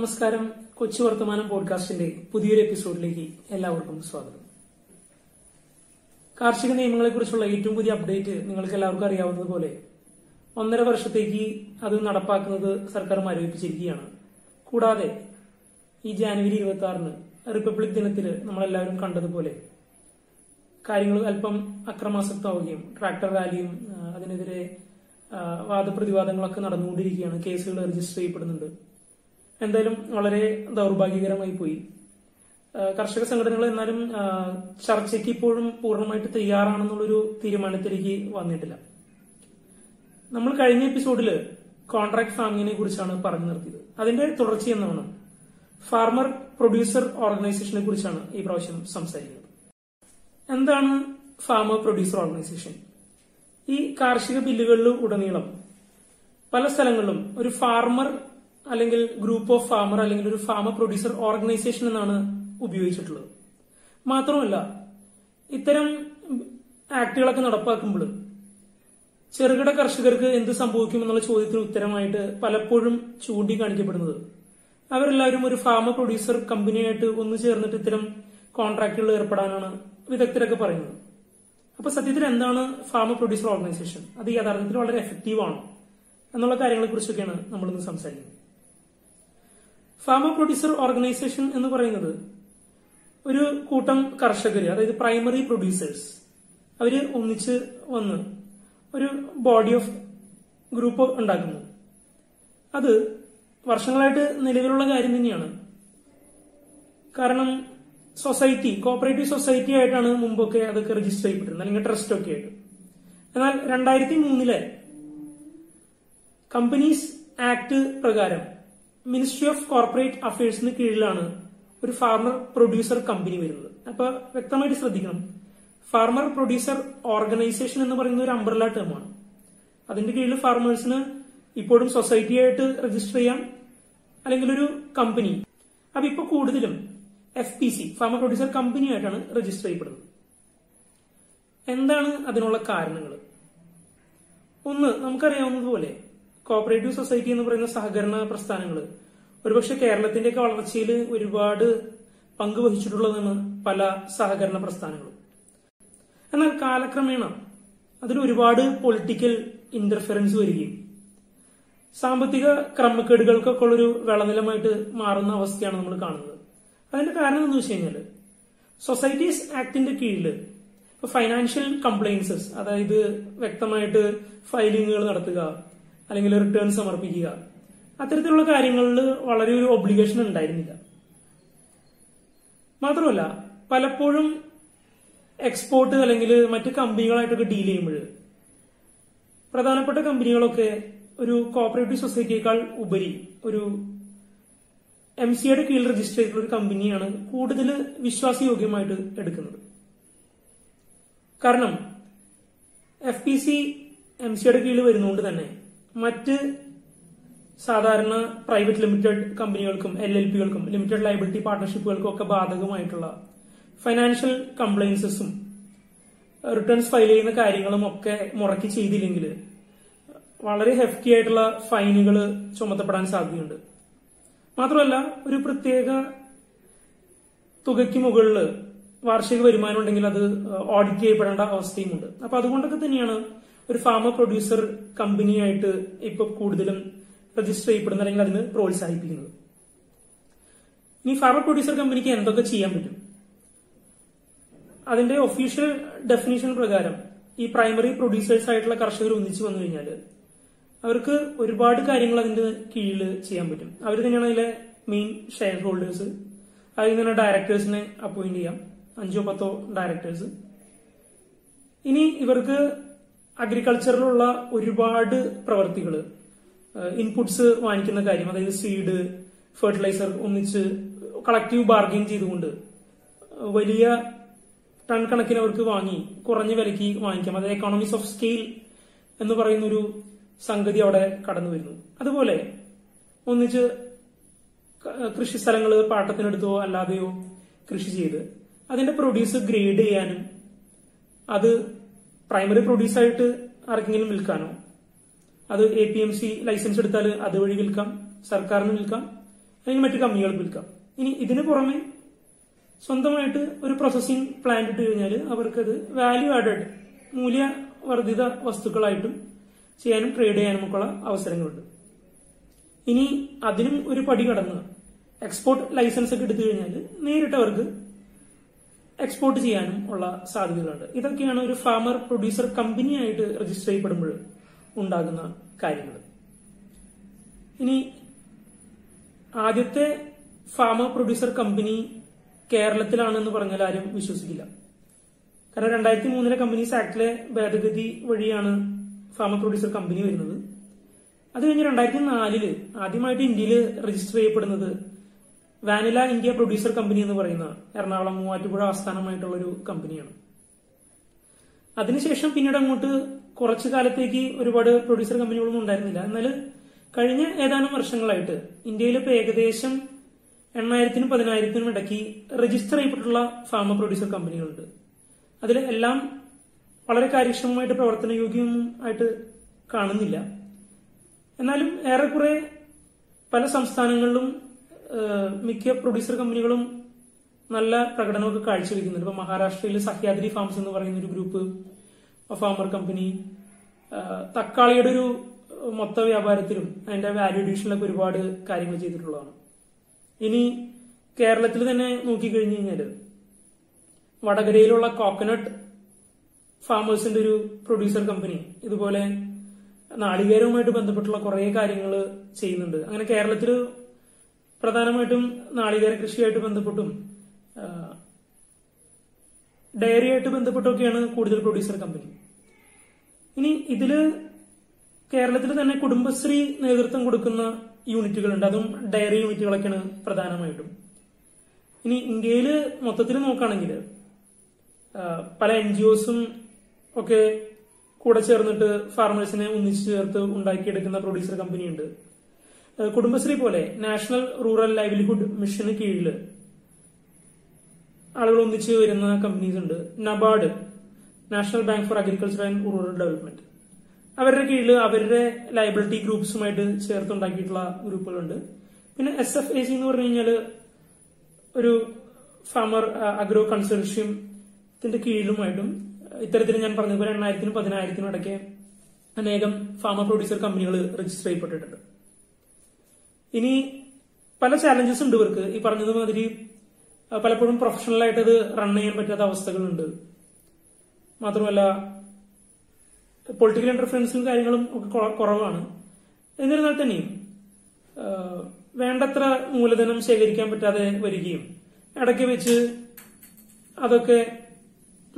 നമസ്കാരം. കൊച്ചു വർത്തമാനം പോഡ്കാസ്റ്റിന്റെ പുതിയൊരു എപ്പിസോഡിലേക്ക് എല്ലാവർക്കും സ്വാഗതം. കാർഷിക നിയമങ്ങളെക്കുറിച്ചുള്ള ഏറ്റവും പുതിയ അപ്ഡേറ്റ് നിങ്ങൾക്ക് എല്ലാവർക്കും അറിയാവുന്നതുപോലെ ഒന്നര വർഷത്തേക്ക് അത് നടപ്പാക്കുന്നത് സർക്കാർ മരവിപ്പിച്ചിരിക്കുകയാണ്. കൂടാതെ ഈ ജാനുവരി ഇരുപത്തി ആറിന് റിപ്പബ്ലിക് ദിനത്തിൽ നമ്മളെല്ലാവരും കണ്ടതുപോലെ കാര്യങ്ങൾ അല്പം അക്രമാസക്തമാവുകയും ട്രാക്ടർ റാലിയും അതിനെതിരെ വാദപ്രതിവാദങ്ങളൊക്കെ നടന്നുകൊണ്ടിരിക്കുകയാണ്. കേസുകൾ രജിസ്റ്റർ ചെയ്യപ്പെടുന്നുണ്ട്. എന്തായാലും വളരെ ദൗർഭാഗ്യകരമായി പോയി. കർഷക സംഘടനകൾ എന്നാലും ചർച്ചയ്ക്ക് ഇപ്പോഴും പൂർണമായിട്ട് തയ്യാറാണെന്നുള്ളൊരു തീരുമാനത്തിലേക്ക് വന്നിട്ടില്ല. നമ്മൾ കഴിഞ്ഞ എപ്പിസോഡിൽ കോൺട്രാക്ട് ഫാമിങ്ങിനെ കുറിച്ചാണ് പറഞ്ഞു നിർത്തിയത്. അതിന്റെ തുടർച്ച എന്നാണ് ഫാർമർ പ്രൊഡ്യൂസർ ഓർഗനൈസേഷനെ കുറിച്ചാണ് ഈ പ്രാവശ്യം സംസാരിക്കുന്നത്. എന്താണ് ഫാമർ പ്രൊഡ്യൂസർ ഓർഗനൈസേഷൻ? ഈ കാർഷിക ബില്ലുകളിൽ ഉടനീളം പല സ്ഥലങ്ങളിലും ഒരു ഫാർമർ അല്ലെങ്കിൽ ഗ്രൂപ്പ് ഓഫ് ഫാമർ അല്ലെങ്കിൽ ഒരു ഫാമർ പ്രൊഡ്യൂസർ ഓർഗനൈസേഷൻ എന്നാണ് ഉപയോഗിച്ചിട്ടുള്ളത്. മാത്രമല്ല ഇത്തരം ആക്ടുകളൊക്കെ നടപ്പാക്കുമ്പോൾ ചെറുകിട കർഷകർക്ക് എന്ത് സംഭവിക്കും എന്നുള്ള ചോദ്യത്തിന് ഉത്തരമായിട്ട് പലപ്പോഴും ചൂണ്ടിക്കാണിക്കപ്പെടുന്നത്. അവരെല്ലാവരും ഒരു ഫാമർ പ്രൊഡ്യൂസർ കമ്പനിയായിട്ട് ഒന്നു ചേർന്നിട്ട് ഇത്തരം കോൺട്രാക്റ്റുകളിൽ ഏർപ്പെടാനാണ് വിദഗ്ധരൊക്കെ പറയുന്നത്. അപ്പൊ സത്യത്തിൽ എന്താണ് ഫാമർ പ്രൊഡ്യൂസർ ഓർഗനൈസേഷൻ അത് യഥാർത്ഥത്തിൽ വളരെ എഫക്റ്റീവ് ആണോ. എന്നുള്ള കാര്യങ്ങളെ കുറിച്ചൊക്കെയാണ് നമ്മളിന്ന് സംസാരിക്കുന്നത്. ഫാമർ പ്രൊഡ്യൂസർ ഓർഗനൈസേഷൻ എന്ന് പറയുന്നത് ഒരു കൂട്ടം കർഷകർ അതായത് പ്രൈമറി പ്രൊഡ്യൂസേഴ്സ് അവർ ഒന്നിച്ച് വന്ന് ഒരു ബോഡി ഓഫ് ഗ്രൂപ്പ് ഉണ്ടാക്കുന്നു. അത് വർഷങ്ങളായിട്ട് നിലവിലുള്ള കാര്യം തന്നെയാണ്. കാരണം സൊസൈറ്റി കോപ്പറേറ്റീവ് സൊസൈറ്റി ആയിട്ടാണ് മുമ്പൊക്കെ അതൊക്കെ രജിസ്റ്റർ ചെയ്യപ്പെട്ടിരുന്നത് അല്ലെങ്കിൽ ട്രസ്റ്റ് ഒക്കെ ആയിട്ട്. എന്നാൽ രണ്ടായിരത്തി മൂന്നിലെ കമ്പനീസ് ആക്ട് പ്രകാരം മിനിസ്ട്രി ഓഫ് കോർപ്പറേറ്റ് അഫയേഴ്സിന് കീഴിലാണ് ഒരു ഫാർമർ പ്രൊഡ്യൂസർ കമ്പനി വരുന്നത്. അപ്പൊ വ്യക്തമായിട്ട് ശ്രദ്ധിക്കണം. ഫാർമർ പ്രൊഡ്യൂസർ ഓർഗനൈസേഷൻ എന്ന് പറയുന്ന ഒരു അംബ്രല ടേമാണ് അതിന്റെ കീഴിൽ ഫാർമേഴ്സിന് ഇപ്പോഴും സൊസൈറ്റി ആയിട്ട് രജിസ്റ്റർ ചെയ്യാം. അല്ലെങ്കിൽ ഒരു കമ്പനി അപ്പൊ ഇപ്പൊ കൂടുതലും F P C farmer producer company ആയിട്ടാണ് രജിസ്റ്റർ ചെയ്യപ്പെടുന്നത്. എന്താണ് അതിനുള്ള കാരണങ്ങൾ ഒന്ന് നമുക്കറിയാവുന്നതുപോലെ കോപ്പറേറ്റീവ് സൊസൈറ്റി എന്ന് പറയുന്ന സഹകരണ പ്രസ്ഥാനങ്ങൾ ഒരുപക്ഷെ കേരളത്തിന്റെയൊക്കെ വളർച്ചയിൽ ഒരുപാട് പങ്ക് വഹിച്ചിട്ടുള്ളതാണ് പല സഹകരണ പ്രസ്ഥാനങ്ങളും. എന്നാൽ കാലക്രമേണ അതിൽ ഒരുപാട് പൊളിറ്റിക്കൽ ഇന്റർഫറൻസ് വരികയും സാമ്പത്തിക ക്രമക്കേടുകൾക്കൊക്കെ ഉള്ളൊരു വിളനിലമായിട്ട് മാറുന്ന അവസ്ഥയാണ് നമ്മൾ കാണുന്നത്. അതിന്റെ കാരണം എന്ന് വെച്ച് കഴിഞ്ഞാൽ സൊസൈറ്റീസ് ആക്ടിന്റെ കീഴിൽ ഫൈനാൻഷ്യൽ കംപ്ലൈൻസസ് അതായത് വ്യക്തമായിട്ട് ഫയലിങ്ങുകൾ നടത്തുക അല്ലെങ്കിൽ റിട്ടേൺ സമർപ്പിക്കുക. അത്തരത്തിലുള്ള കാര്യങ്ങളിൽ വളരെ ഒരു ഒബ്ലിഗേഷൻ ഉണ്ടായിരുന്നില്ല. മാത്രമല്ല പലപ്പോഴും എക്സ്പോർട്ട് അല്ലെങ്കിൽ മറ്റ് കമ്പനികളായിട്ടൊക്കെ ഡീൽ ചെയ്യുമ്പോൾ പ്രധാനപ്പെട്ട കമ്പനികളൊക്കെ ഒരു കോപ്പറേറ്റീവ് സൊസൈറ്റിയേക്കാൾ ഉപരി ഒരു എം സിയുടെ കീഴിൽ രജിസ്റ്റർ ചെയ്തിട്ടുള്ള ഒരു കമ്പനിയാണ് കൂടുതൽ വിശ്വാസയോഗ്യമായിട്ട് എടുക്കുന്നത്. കാരണം എഫ് പി സി എം സിയുടെ കീഴിൽ വരുന്നതുകൊണ്ട് തന്നെ മറ്റ് സാധാരണ പ്രൈവറ്റ് ലിമിറ്റഡ് കമ്പനികൾക്കും എൽ എൽ പികൾക്കും ലിമിറ്റഡ് ലയബിലിറ്റി പാർട്ണർഷിപ്പുകൾക്കും ഒക്കെ ബാധകമായിട്ടുള്ള ഫൈനാൻഷ്യൽ കംപ്ലൈൻസസും റിട്ടേൺസ് ഫയൽ ചെയ്യുന്ന കാര്യങ്ങളും ഒക്കെ മുറക്കി ചെയ്തില്ലെങ്കിൽ വളരെ ഹെഫ്റ്റി ആയിട്ടുള്ള ഫൈനുകൾ ചുമത്തപ്പെടാൻ സാധ്യതയുണ്ട്. മാത്രമല്ല ഒരു പ്രത്യേക തുകയ്ക്ക് മുകളിൽ വാർഷിക വരുമാനം ഉണ്ടെങ്കിൽ അത് ഓഡിറ്റ് ചെയ്യപ്പെടേണ്ട അവസ്ഥയുമുണ്ട്. അപ്പൊ അതുകൊണ്ടൊക്കെ തന്നെയാണ് ഒരു ഫാമ പ്രൊഡ്യൂസർ കമ്പനിയായിട്ട് ഇപ്പൊ കൂടുതലും രജിസ്റ്റർ ചെയ്യപ്പെടുന്ന അല്ലെങ്കിൽ അതിന് പ്രോത്സാഹിപ്പിക്കുന്നത്. ഇനി ഫാമ പ്രൊഡ്യൂസർ കമ്പനിക്ക് എന്തൊക്കെ ചെയ്യാൻ പറ്റും? അതിന്റെ ഒഫീഷ്യൽ ഡെഫിനിഷൻ പ്രകാരം ഈ പ്രൈമറി പ്രൊഡ്യൂസേഴ്സ് ആയിട്ടുള്ള കർഷകർ ഒന്നിച്ചു വന്നു കഴിഞ്ഞാൽ അവർക്ക് ഒരുപാട് കാര്യങ്ങൾ അതിന്റെ കീഴിൽ ചെയ്യാൻ പറ്റും. അവർ തന്നെയാണ് അതിലെ മെയിൻ ഷെയർ ഹോൾഡേഴ്സ് അതിൽ നിന്ന് ഡയറക്ടേഴ്സിനെ അപ്പോയിന്റ് ചെയ്യാം. അഞ്ചോ പത്തോ ഡയറക്ടേഴ്സ് ഇനി ഇവർക്ക് അഗ്രികൾച്ചറിലുള്ള ഒരുപാട് പ്രവർത്തികൾ ഇൻപുട്സ് വാങ്ങിക്കുന്ന കാര്യം അതായത് സീഡ് ഫെർട്ടിലൈസർ ഒന്നിച്ച് കളക്റ്റീവ് ബാർഗെയിൻ ചെയ്തുകൊണ്ട് വലിയ ടൺ കണക്കിന് അവർക്ക് വാങ്ങി കുറഞ്ഞ വിലയ്ക്ക് വാങ്ങിക്കാം. അതായത് എക്കോണമിക്സ് ഓഫ് സ്കെയിൽ എന്ന് പറയുന്ന ഒരു സംഗതി അവിടെ കടന്നു വരുന്നു. അതുപോലെ ഒന്നിച്ച് കൃഷി സ്ഥലങ്ങൾ പാട്ടത്തിനെടുത്തോ അല്ലാതെയോ കൃഷി ചെയ്ത് അതിന്റെ പ്രൊഡ്യൂസ് ഗ്രേഡ് ചെയ്യാനും അത് പ്രൈമറി പ്രൊഡ്യൂസ് ആയിട്ട് ആർക്കെങ്കിലും വിൽക്കാനോ? അത് A P M C licence എടുത്താൽ അതുവഴി വിൽക്കാം സർക്കാരിന് വിൽക്കാം അല്ലെങ്കിൽ മറ്റു കമ്പനികൾക്ക് വിൽക്കാം. ഇനി ഇതിന് പുറമെ സ്വന്തമായിട്ട് ഒരു പ്രോസസ്സിംഗ് പ്ലാന്റ് ഇട്ട് കഴിഞ്ഞാൽ അവർക്കത് വാല്യൂ ആഡഡ് മൂല്യവർദ്ധിത വസ്തുക്കളായിട്ടും ചെയ്യാനും ട്രേഡ് ചെയ്യാനും ഒക്കെയുള്ള അവസരങ്ങളുണ്ട്. ഇനി അതിനും ഒരു പടി കടന്ന് എക്സ്പോർട്ട് ലൈസൻസ് ഒക്കെ എടുത്തു കഴിഞ്ഞാൽ നേരിട്ട് അവർക്ക് എക്സ്പോർട്ട് ചെയ്യാനും ഉള്ള സാധ്യതകളുണ്ട്. ഇതൊക്കെയാണ് ഒരു ഫാമർ പ്രൊഡ്യൂസർ കമ്പനി ആയിട്ട് രജിസ്റ്റർ ചെയ്യപ്പെടുമ്പോൾ ഉണ്ടാകുന്ന കാര്യങ്ങൾ. ഇനി ആദ്യത്തെ ഫാമർ പ്രൊഡ്യൂസർ കമ്പനി കേരളത്തിലാണെന്ന് പറഞ്ഞാൽ ആരും വിശ്വസിക്കില്ല. കാരണം രണ്ടായിരത്തി മൂന്നിലെ കമ്പനീസ് ആക്ടിലെ ഭേദഗതി വഴിയാണ് ഫാമർ പ്രൊഡ്യൂസർ കമ്പനി വരുന്നത്. അത് കഴിഞ്ഞ് രണ്ടായിരത്തി നാലിൽ ആദ്യമായിട്ട് ഇന്ത്യയിൽ രജിസ്റ്റർ ചെയ്യപ്പെടുന്നത് വാനില ഇന്ത്യ പ്രൊഡ്യൂസർ കമ്പനി എന്ന് പറയുന്നത് എറണാകുളം മൂവാറ്റുപുഴ ആസ്ഥാനമായിട്ടുള്ള ഒരു കമ്പനിയാണ് അതിനുശേഷം പിന്നീട് അങ്ങോട്ട് കുറച്ചു കാലത്തേക്ക് ഒരുപാട് പ്രൊഡ്യൂസർ കമ്പനികളൊന്നും ഉണ്ടായിരുന്നില്ല. എന്നാൽ കഴിഞ്ഞ ഏതാനും വർഷങ്ങളായിട്ട് ഇന്ത്യയിൽ ഇപ്പൊ ഏകദേശം എണ്ണായിരത്തിനും പതിനായിരത്തിനും ഇടയ്ക്ക് രജിസ്റ്റർ ചെയ്യപ്പെട്ടുള്ള ഫാമ പ്രൊഡ്യൂസർ കമ്പനികളുണ്ട് അതിൽ എല്ലാം വളരെ കാര്യക്ഷമമായിട്ട് പ്രവർത്തനയോഗ്യമൊന്നും ആയിട്ട് കാണുന്നില്ല. എന്നാലും ഏറെക്കുറെ പല സംസ്ഥാനങ്ങളിലും മിക്ക പ്രൊഡ്യൂസർ കമ്പനികളും നല്ല പ്രകടനമൊക്കെ കാഴ്ചവെക്കുന്നുണ്ട്. ഇപ്പൊ മഹാരാഷ്ട്രയിൽ സഹ്യാദ്രി ഫാംസ് എന്ന് പറയുന്ന ഒരു ഗ്രൂപ്പ് ഫാമർ കമ്പനി തക്കാളിയുടെ ഒരു മൊത്ത വ്യാപാരത്തിലും അതിന്റെ വാല്യൂ അഡീഷനിലൊക്കെ ഒരുപാട് കാര്യങ്ങൾ ചെയ്തിട്ടുള്ളതാണ്. ഇനി കേരളത്തിൽ തന്നെ നോക്കിക്കഴിഞ്ഞു കഴിഞ്ഞാൽ വടകരയിലുള്ള കോക്കനട്ട് ഫാമേഴ്സിന്റെ ഒരു പ്രൊഡ്യൂസർ കമ്പനി ഇതുപോലെ നാളികേരവുമായിട്ട് ബന്ധപ്പെട്ടുള്ള കുറെ കാര്യങ്ങൾ ചെയ്യുന്നുണ്ട്. അങ്ങനെ കേരളത്തിൽ പ്രധാനമായിട്ടും നാളികേര കൃഷിയായിട്ട് ബന്ധപ്പെട്ടും ഡയറിയായിട്ട് ബന്ധപ്പെട്ടൊക്കെയാണ് കൂടുതൽ പ്രൊഡ്യൂസർ കമ്പനി ഇനി ഇതിൽ കേരളത്തിൽ തന്നെ കുടുംബശ്രീ നേതൃത്വം കൊടുക്കുന്ന യൂണിറ്റുകളുണ്ട്. അതും ഡയറി യൂണിറ്റുകളൊക്കെയാണ് പ്രധാനമായിട്ടും. ഇനി ഇന്ത്യയിൽ മൊത്തത്തിൽ നോക്കുകയാണെങ്കിൽ പല എൻ ജി ഒസും ഒക്കെ കൂടെ ചേർന്നിട്ട് ഫാർമേഴ്സിനെ ഒന്നിച്ചു ചേർത്ത് ഉണ്ടാക്കിയെടുക്കുന്ന പ്രൊഡ്യൂസർ കമ്പനിയുണ്ട് കുടുംബശ്രീ പോലെ നാഷണൽ റൂറൽ ലൈവ്ലിഹുഡ് മിഷന് കീഴിൽ ആളുകൾ ഒന്നിച്ച് വരുന്ന കമ്പനീസ് ഉണ്ട്. NABARD national bank for agriculture and rural development. അവരുടെ കീഴിൽ അവരുടെ ലയബിലിറ്റി ഗ്രൂപ്പ്സുമായിട്ട് ചേർത്തുണ്ടാക്കിയിട്ടുള്ള ഗ്രൂപ്പുകളുണ്ട്. പിന്നെ എസ് എഫ് എ സി എന്ന് പറഞ്ഞു കഴിഞ്ഞാൽ ഒരു ഫാമർ അഗ്രോ കൺസോർഷ്യത്തിന്റെ കീഴിലുമായിട്ടും ഇത്തരത്തിൽ ഞാൻ പറഞ്ഞതുപോലെ എണ്ണായിരത്തിനും പതിനായിരത്തിനും ഇടയ്ക്ക് അനേകം ഫാമർ പ്രൊഡ്യൂസർ കമ്പനികൾ രജിസ്റ്റർ ചെയ്യപ്പെട്ടിട്ടുണ്ട്. ഇനി പല ചാലഞ്ചസ് ഉണ്ട് ഇവർക്ക്. ഈ പറഞ്ഞതുമാതിരി പലപ്പോഴും പ്രൊഫഷണൽ ആയിട്ട് ഇത് റൺ ചെയ്യാൻ പറ്റാത്ത അവസ്ഥകളുണ്ട്. മാത്രമല്ല പൊളിറ്റിക്കൽ ഇന്റർഫറൻസും കാര്യങ്ങളും ഒക്കെ കുറവാണ്. എന്നിരുന്നാൽ തന്നെയും വേണ്ടത്ര മൂലധനം ശേഖരിക്കാൻ പറ്റാതെ വരികയും ഇടയ്ക്ക് വെച്ച് അതൊക്കെ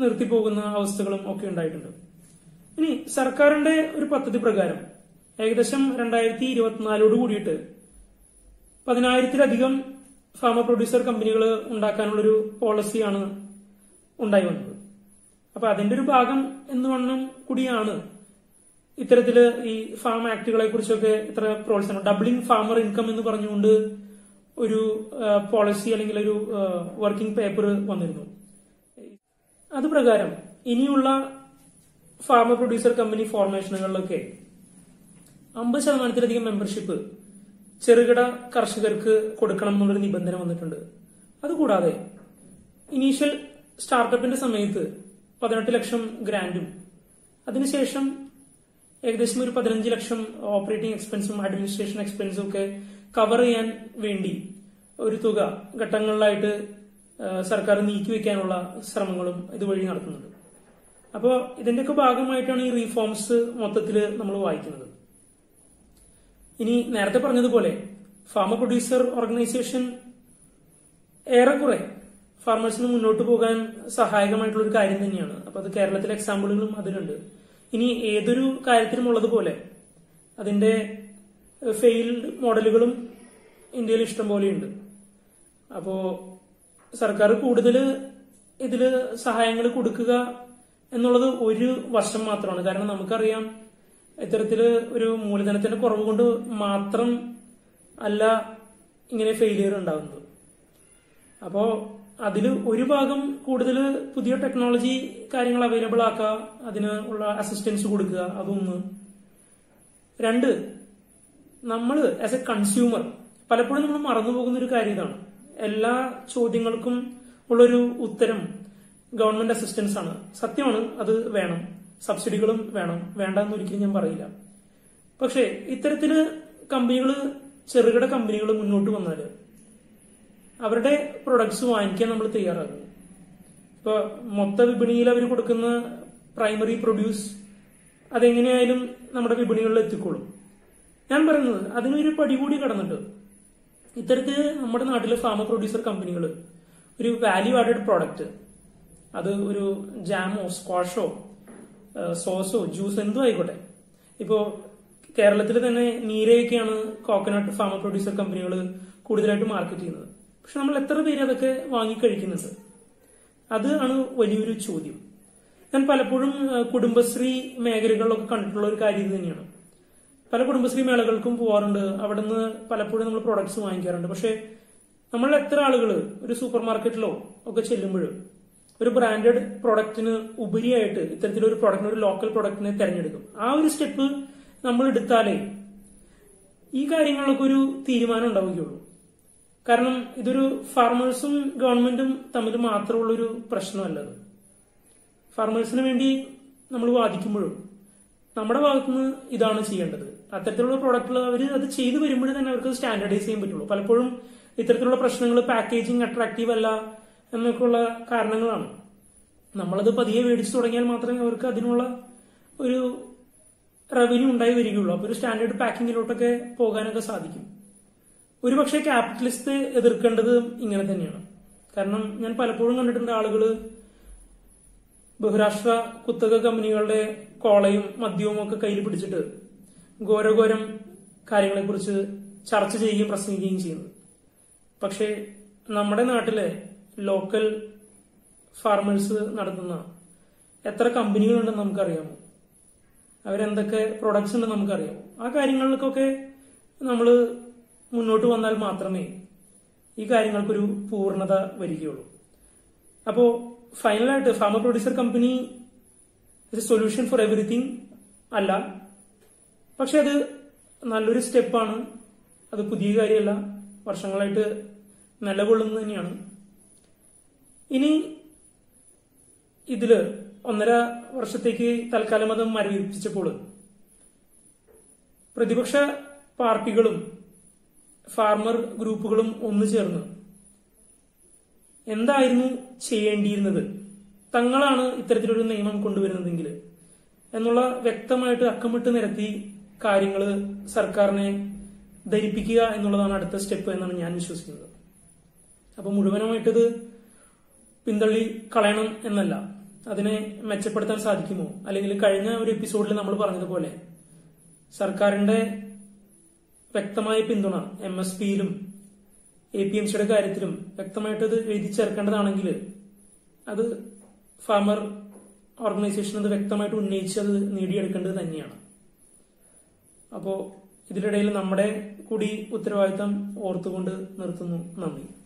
നിർത്തിപ്പോകുന്ന അവസ്ഥകളും ഒക്കെ ഉണ്ടായിട്ടുണ്ട്. ഇനി സർക്കാരിന്റെ ഒരു പദ്ധതി പ്രകാരം ഏകദേശം രണ്ടായിരത്തി ഇരുപത്തിനാലോട് കൂടിയിട്ട് പതിനായിരത്തിലധികം ഫാമ പ്രൊഡ്യൂസർ കമ്പനികൾ ഉണ്ടാക്കാനുള്ളൊരു പോളിസിയാണ് ഉണ്ടായി വന്നത്. അപ്പൊ അതിന്റെ ഒരു ഭാഗം എന്ന് വണ്ണം കൂടിയാണ് ഇത്തരത്തിൽ ഈ ഫാം ആക്ടുകളെ കുറിച്ചൊക്കെ ഇത്ര പ്രോത്സാഹനം. ഡബ്ലിംഗ് ഫാമർ ഇൻകം എന്ന് പറഞ്ഞുകൊണ്ട് ഒരു പോളിസി അല്ലെങ്കിൽ ഒരു വർക്കിംഗ് പേപ്പർ വന്നിരുന്നു. അത് പ്രകാരം ഇനിയുള്ള ഫാമർ പ്രൊഡ്യൂസർ കമ്പനി ഫോർമേഷനുകളിലൊക്കെ അമ്പത് ശതമാനത്തിലധികം മെമ്പർഷിപ്പ് ചെറുകിട കർഷകർക്ക് കൊടുക്കണം എന്നുള്ളൊരു നിബന്ധന വന്നിട്ടുണ്ട്. അതുകൂടാതെ ഇനീഷ്യൽ സ്റ്റാർട്ടപ്പിന്റെ സമയത്ത് പതിനെട്ട് ലക്ഷം ഗ്രാൻഡും അതിനുശേഷം ഏകദേശം ഒരു പതിനഞ്ച് ലക്ഷം ഓപ്പറേറ്റിംഗ് എക്സ്പെൻസും അഡ്മിനിസ്ട്രേഷൻ എക്സ്പെൻസും ഒക്കെ കവർ ചെയ്യാൻ വേണ്ടി ഒരു തുക ഘട്ടങ്ങളിലായിട്ട് സർക്കാർ നീക്കിവെക്കാനുള്ള ശ്രമങ്ങളും ഇതുവഴി നടത്തുന്നുണ്ട്. അപ്പോൾ ഇതിന്റെയൊക്കെ ഭാഗമായിട്ടാണ് ഈ റീഫോംസ് മൊത്തത്തിൽ നമ്മൾ വായിക്കുന്നത്. ഇനി നേരത്തെ പറഞ്ഞതുപോലെ ഫാമർ പ്രൊഡ്യൂസർ ഓർഗനൈസേഷൻ ഏറെക്കുറെ ഫാർമേഴ്സിന് മുന്നോട്ട് പോകാൻ സഹായകമായിട്ടുള്ള ഒരു കാര്യം തന്നെയാണ്. അപ്പൊ അത് കേരളത്തിലെ എക്സാമ്പിളുകളും അതിലുണ്ട്. ഇനി ഏതൊരു കാര്യത്തിനും ഉള്ളതുപോലെ അതിന്റെ ഫെയിൽഡ് മോഡലുകളും ഇന്ത്യയിൽ ഇഷ്ടം പോലെയുണ്ട്. അപ്പോ സർക്കാർ കൂടുതൽ ഇതിൽ സഹായങ്ങൾ കൊടുക്കുക എന്നുള്ളത് ഒരു വർഷം മാത്രമാണ്. കാരണം നമുക്കറിയാം ഇത്തരത്തിൽ ഒരു മൂലധനത്തിന്റെ കുറവ് കൊണ്ട് മാത്രം അല്ല ഇങ്ങനെ ഫെയിലിയർ ഉണ്ടാകുന്നത് അപ്പോ അതിൽ ഒരു ഭാഗം കൂടുതൽ പുതിയ ടെക്നോളജി കാര്യങ്ങൾ അവൈലബിൾ ആക്കുക അതിന് ഉള്ള അസിസ്റ്റൻസ് കൊടുക്കുക അതൊന്ന്. രണ്ട് നമ്മൾ ആസ് എ കൺസ്യൂമർ പലപ്പോഴും നമ്മൾ മറന്നുപോകുന്ന ഒരു കാര്യം ഇതാണ്. എല്ലാ ചോദ്യങ്ങൾക്കും ഉള്ളൊരു ഉത്തരം ഗവൺമെന്റ് അസിസ്റ്റൻസ് ആണ്. സത്യമാണ് അത് വേണം. സബ്സിഡികളും വേണം. വേണ്ട എന്ന് ഒരിക്കലും ഞാൻ പറയില്ല. പക്ഷേ ഇത്തരത്തിൽ കമ്പനികൾ ചെറുകിട കമ്പനികൾ മുന്നോട്ട് വന്നാൽ അവരുടെ പ്രൊഡക്ട്സ് വാങ്ങിക്കാൻ നമ്മൾ തയ്യാറാകും. ഇപ്പൊ മൊത്ത വിപണിയിൽ അവർ കൊടുക്കുന്ന പ്രൈമറി പ്രൊഡ്യൂസ് അതെങ്ങനെയായാലും നമ്മുടെ വിപണികളിൽ എത്തിക്കോളും. ഞാൻ പറയുന്നത് അതിനൊരു പടി കൂടി കടന്നിട്ട് ഇത്തരത്തിൽ നമ്മുടെ നാട്ടിലെ ഫാമ പ്രൊഡ്യൂസർ കമ്പനികൾ ഒരു വാല്യൂ ആഡഡ് പ്രോഡക്റ്റ് അത് ഒരു ജാമോ സ്ക്വാഷോ സോസോ ജ്യൂസ് എന്തോ ആയിക്കോട്ടെ. ഇപ്പോ കേരളത്തിൽ തന്നെ നീരയൊക്കെയാണ് കോക്കനട്ട് ഫാമ പ്രൊഡ്യൂസർ കമ്പനികൾ കൂടുതലായിട്ട് മാർക്കറ്റ് ചെയ്യുന്നത്. പക്ഷെ നമ്മൾ എത്ര പേര് അതൊക്കെ വാങ്ങി കഴിക്കുന്നുണ്ട്? അത് ആണ് വലിയൊരു ചോദ്യം. ഞാൻ പലപ്പോഴും കുടുംബശ്രീ മേഖലകളിലൊക്കെ കണ്ടിട്ടുള്ള ഒരു കാര്യം തന്നെയാണ്. പല കുടുംബശ്രീ മേളകൾക്കും പോവാറുണ്ട്. അവിടെ നിന്ന് പലപ്പോഴും നമ്മൾ പ്രോഡക്ട്സ് വാങ്ങിക്കാറുണ്ട്. പക്ഷെ നമ്മൾ എത്ര ആളുകൾ ഒരു സൂപ്പർ മാർക്കറ്റിലോ ഒക്കെ ചെല്ലുമ്പോൾ ഒരു ബ്രാൻഡഡ് പ്രൊഡക്റ്റിന് ഉപരിയായിട്ട് ഇത്തരത്തിലൊരു പ്രൊഡക്റ്റിന് ഒരു ലോക്കൽ പ്രൊഡക്റ്റിനെ തിരഞ്ഞെടുക്കും. ആ ഒരു സ്റ്റെപ്പ് നമ്മൾ എടുത്താലേ ഈ കാര്യങ്ങളൊക്കെ ഒരു തീരുമാനം ഉണ്ടാവുകയുള്ളൂ. കാരണം ഇതൊരു ഫാർമേഴ്സും ഗവൺമെന്റും തമ്മിൽ മാത്രമുള്ള ഒരു പ്രശ്നമല്ലത്. ഫാർമേഴ്സിന് വേണ്ടി നമ്മൾ വാദിക്കുമ്പോഴും നമ്മുടെ ഭാഗത്തുനിന്ന് ഇതാണ് ചെയ്യേണ്ടത്. അത്തരത്തിലുള്ള പ്രോഡക്റ്റുകൾ അവർ അത് ചെയ്തു വരുമ്പോഴേ തന്നെ അവർക്ക് സ്റ്റാൻഡർഡൈസ് ചെയ്യാൻ പറ്റുള്ളൂ. പലപ്പോഴും ഇത്തരത്തിലുള്ള പ്രശ്നങ്ങൾ പാക്കേജിങ് അട്രാക്റ്റീവ് അല്ല എന്നൊക്കെയുള്ള കാരണങ്ങളാണ്. നമ്മളത് പതിയെ മേടിച്ചു തുടങ്ങിയാൽ മാത്രമേ അവർക്ക് അതിനുള്ള ഒരു റവന്യൂ ഉണ്ടായി വരികയുള്ളൂ. അപ്പൊ ഒരു സ്റ്റാൻഡേർഡ് പാക്കിങ്ങിലോട്ടൊക്കെ പോകാനൊക്കെ സാധിക്കും. ഒരുപക്ഷെ ക്യാപിറ്റലിസ്റ്റ് എതിർക്കേണ്ടത് ഇങ്ങനെ തന്നെയാണ്. കാരണം ഞാൻ പലപ്പോഴും കണ്ടിട്ടുണ്ട് ആളുകൾ ബഹുരാഷ്ട്ര കുത്തക കമ്പനികളുടെ കോളയും മദ്യവും ഒക്കെ കയ്യിൽ പിടിച്ചിട്ട് ഘോരഘോരം കാര്യങ്ങളെക്കുറിച്ച് ചർച്ച ചെയ്യുകയും പ്രസംഗിക്കുകയും ചെയ്യുന്നത് പക്ഷേ നമ്മുടെ നാട്ടിലെ ലോക്കൽ ഫാർമേഴ്സ് നടത്തുന്ന എത്ര കമ്പനികളുണ്ടെന്ന് നമുക്കറിയാമോ? അവരെന്തൊക്കെ പ്രൊഡക്ട്സ് ഉണ്ടെന്ന് നമുക്കറിയാമോ? ആ കാര്യങ്ങൾക്കൊക്കെ നമ്മൾ മുന്നോട്ട് വന്നാൽ മാത്രമേ ഈ കാര്യങ്ങൾക്കൊരു പൂർണത വരികയുള്ളൂ. അപ്പോ ഫൈനലായിട്ട് farmer producer company solution for everything അല്ല. പക്ഷെ അത് നല്ലൊരു സ്റ്റെപ്പാണ് അത് പുതിയ കാര്യമല്ല. വർഷങ്ങളായിട്ട് നിലകൊള്ളുന്നത് തന്നെയാണ്. ഇനി ഇതിൽ ഒന്നര വർഷത്തേക്ക് തൽക്കാലം അത് മരവിപ്പിച്ചപ്പോൾ പ്രതിപക്ഷ പാർട്ടികളും ഫാർമർ ഗ്രൂപ്പുകളും ഒന്നു ചേർന്ന് എന്തായിരുന്നു ചെയ്യേണ്ടിയിരുന്നത്? തങ്ങളാണ് ഇത്തരത്തിലൊരു നിയമം കൊണ്ടുവരുന്നതെങ്കിൽ എന്നുള്ള വ്യക്തമായിട്ട് അക്കമിട്ട് നിരത്തി കാര്യങ്ങൾ സർക്കാരിനെ ധരിപ്പിക്കുക എന്നുള്ളതാണ് അടുത്ത സ്റ്റെപ്പ് എന്നാണ് ഞാൻ വിശ്വസിക്കുന്നത്. അപ്പൊ മുഴുവനുമായിട്ടത് പിന്തള്ളി കളയണം എന്നല്ല. അതിനെ മെച്ചപ്പെടുത്താൻ സാധിക്കുമോ? അല്ലെങ്കിൽ കഴിഞ്ഞ ഒരു എപ്പിസോഡിൽ നമ്മൾ പറഞ്ഞതുപോലെ സർക്കാരിന്റെ വ്യക്തമായ പിന്തുണ എം എസ് പിയിലും എ പി എം സിയുടെ കാര്യത്തിലും വ്യക്തമായിട്ട് അത് എഴുതി ചേർക്കേണ്ടതാണെങ്കിൽ അത് ഫാമർ ഓർഗനൈസേഷൻ അത് വ്യക്തമായിട്ട് ഉന്നയിച്ച് അത് നേടിയെടുക്കേണ്ടത് തന്നെയാണ്. അപ്പോ ഇതിനിടയിൽ നമ്മുടെ കൂടി ഉത്തരവാദിത്തം ഓർത്തുകൊണ്ട് നിർത്തുന്നു. നന്ദി.